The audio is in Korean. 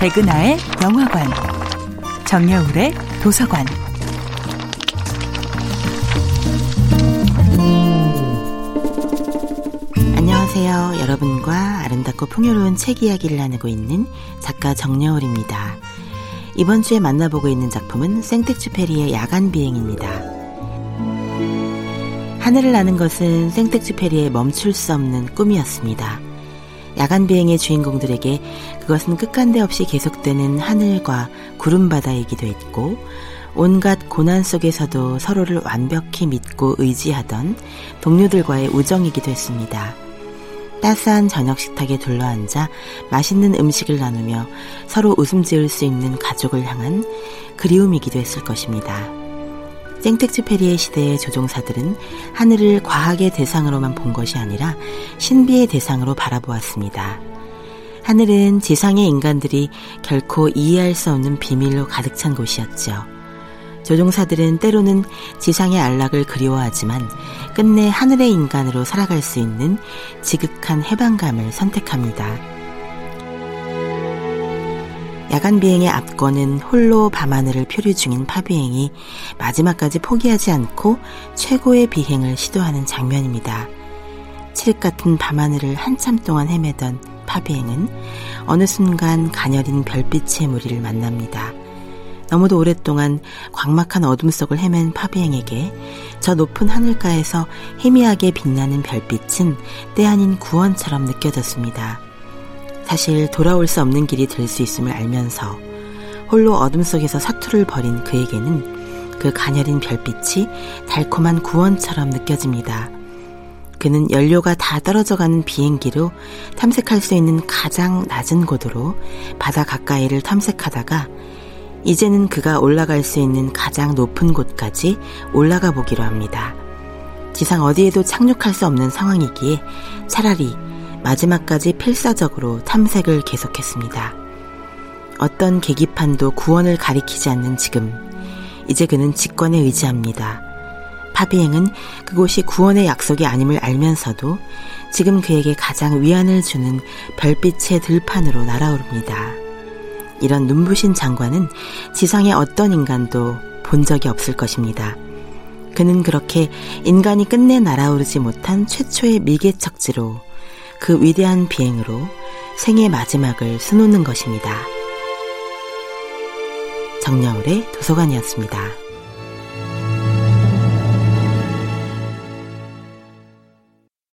백은하의 영화관, 정여울의 도서관. 안녕하세요. 여러분과 아름답고 풍요로운 책 이야기를 나누고 있는 작가 정여울입니다. 이번 주에 만나보고 있는 작품은 생텍쥐페리의 야간 비행입니다. 하늘을 나는 것은 생텍쥐페리의 멈출 수 없는 꿈이었습니다. 야간 비행의 주인공들에게 그것은 끝간데 없이 계속되는 하늘과 구름 바다이기도 했고 온갖 고난 속에서도 서로를 완벽히 믿고 의지하던 동료들과의 우정이기도 했습니다. 따스한 저녁 식탁에 둘러앉아 맛있는 음식을 나누며 서로 웃음 지을 수 있는 가족을 향한 그리움이기도 했을 것입니다. 생텍쥐페리의 시대의 조종사들은 하늘을 과학의 대상으로만 본 것이 아니라 신비의 대상으로 바라보았습니다. 하늘은 지상의 인간들이 결코 이해할 수 없는 비밀로 가득 찬 곳이었죠. 조종사들은 때로는 지상의 안락을 그리워하지만 끝내 하늘의 인간으로 살아갈 수 있는 지극한 해방감을 선택합니다. 야간 비행의 앞권은 홀로 밤하늘을 표류 중인 파비행이 마지막까지 포기하지 않고 최고의 비행을 시도하는 장면입니다. 칠흑 같은 밤하늘을 한참 동안 헤매던 파비행은 어느 순간 가녀린 별빛의 무리를 만납니다. 너무도 오랫동안 광막한 어둠 속을 헤맨 파비행에게 저 높은 하늘가에서 희미하게 빛나는 별빛은 때 아닌 구원처럼 느껴졌습니다. 사실 돌아올 수 없는 길이 될 수 있음을 알면서 홀로 어둠 속에서 사투를 벌인 그에게는 그 가녀린 별빛이 달콤한 구원처럼 느껴집니다. 그는 연료가 다 떨어져가는 비행기로 탐색할 수 있는 가장 낮은 고도로 바다 가까이를 탐색하다가 이제는 그가 올라갈 수 있는 가장 높은 곳까지 올라가 보기로 합니다. 지상 어디에도 착륙할 수 없는 상황이기에 차라리 마지막까지 필사적으로 탐색을 계속했습니다. 어떤 계기판도 구원을 가리키지 않는 지금, 이제 그는 직관에 의지합니다. 파비행은 그곳이 구원의 약속이 아님을 알면서도 지금 그에게 가장 위안을 주는 별빛의 들판으로 날아오릅니다. 이런 눈부신 장관은 지상의 어떤 인간도 본 적이 없을 것입니다. 그는 그렇게 인간이 끝내 날아오르지 못한 최초의 미개척지로 그 위대한 비행으로 생의 마지막을 수놓는 것입니다. 정여울의 도서관이었습니다.